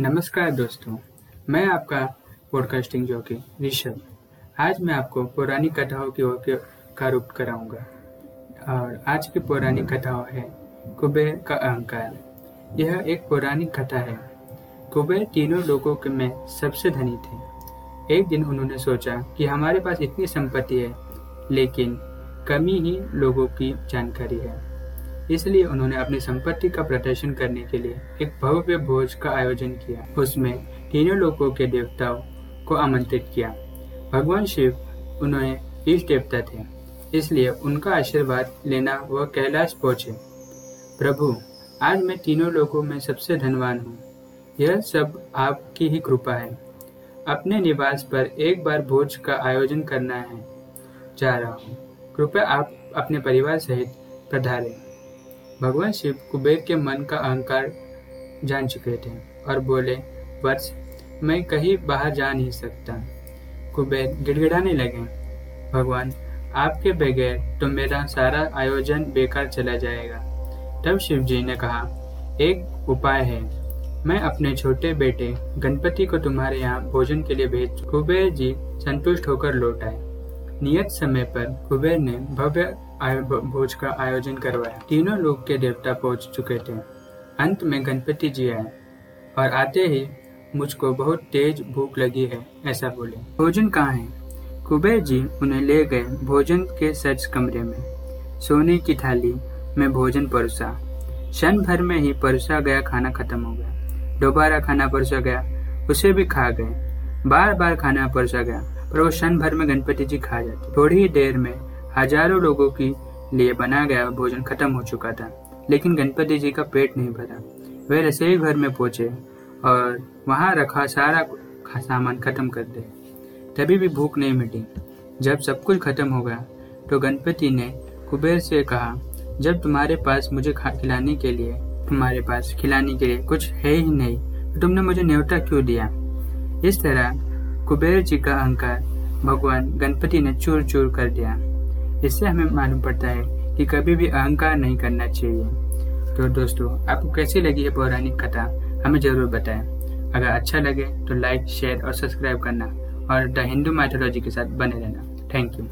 नमस्कार दोस्तों, मैं आपका पॉडकास्टिंग जॉकी ऋषभ। आज मैं आपको पौराणिक कथाओं की ओर का रूप कराऊँगा। और आज की पौराणिक कथाओं है कुबेर का अहंकार। यह एक पौराणिक कथा है। कुबेर तीनों लोगों के में सबसे धनी थे। एक दिन उन्होंने सोचा कि हमारे पास इतनी संपत्ति है, लेकिन कमी ही लोगों की जानकारी है। इसलिए उन्होंने अपनी संपत्ति का प्रदर्शन करने के लिए एक भव्य भोज का आयोजन किया। उसमें तीनों लोगों के देवताओं को आमंत्रित किया। भगवान शिव उन्हें इष्ट देवता थे, इसलिए उनका आशीर्वाद लेना वह कैलाश पहुँचे। प्रभु, आज मैं तीनों लोगों में सबसे धनवान हूँ। यह सब आपकी ही कृपा है। अपने निवास पर एक बार भोज का आयोजन करना है। जा रहा हूँ। कृपया आप अपने परिवार सहित पधारें। भगवान शिव कुबेर के मन का अहंकार जान चुके थे और बोले वत्स मैं कहीं बाहर जा नहीं सकता। कुबेर गिड़गिड़ाने लगे, भगवान, आपके बगैर तो मेरा सारा आयोजन बेकार चला जाएगा। तब शिव जी ने कहा, एक उपाय है। मैं अपने छोटे बेटे गणपति को तुम्हारे यहाँ भोजन के लिए भेज, कुबेर जी संतुष्ट होकर लौट आए। नियत समय पर कुबेर ने भव्य भोज का आयोजन करवाया। तीनों लोग के देवता पहुँच चुके थे। अंत में गणपति जी आए और आते ही मुझको बहुत तेज भूख लगी है, ऐसा बोले। भोजन कहाँ है? कुबेर जी उन्हें ले गए भोजन के सच कमरे में। सोने की थाली में भोजन परोसा। क्षण भर में ही परोसा गया, खाना खत्म हो गया। दोबारा खाना परोसा गया, उसे भी खा गए। बार बार खाना परोसा गया, पर वो क्षण भर में गणपति जी खा जाते। थोड़ी ही देर में हज़ारों लोगों के लिए बना गया भोजन खत्म हो चुका था, लेकिन गणपति जी का पेट नहीं भरा। वे रसोई घर में पहुँचे और वहाँ रखा सारा सामान खत्म कर दे तभी भी भूख नहीं मिटी। जब सब कुछ खत्म हो गया तो गणपति ने कुबेर से कहा, जब तुम्हारे पास मुझे खिलाने के लिए, तुम्हारे पास खिलाने के लिए कुछ है ही नहीं तो तुमने मुझे न्योता क्यों दिया? इस तरह कुबेर जी का अहंकार भगवान गणपति ने चूर चूर कर दिया। इससे हमें मालूम पड़ता है कि कभी भी अहंकार नहीं करना चाहिए। तो दोस्तों, आपको कैसी लगी है पौराणिक कथा? हमें ज़रूर बताएँ। अगर अच्छा लगे तो लाइक शेयर और सब्सक्राइब करना और द हिंदू माइथोलॉजी के साथ बने रहना। Thank you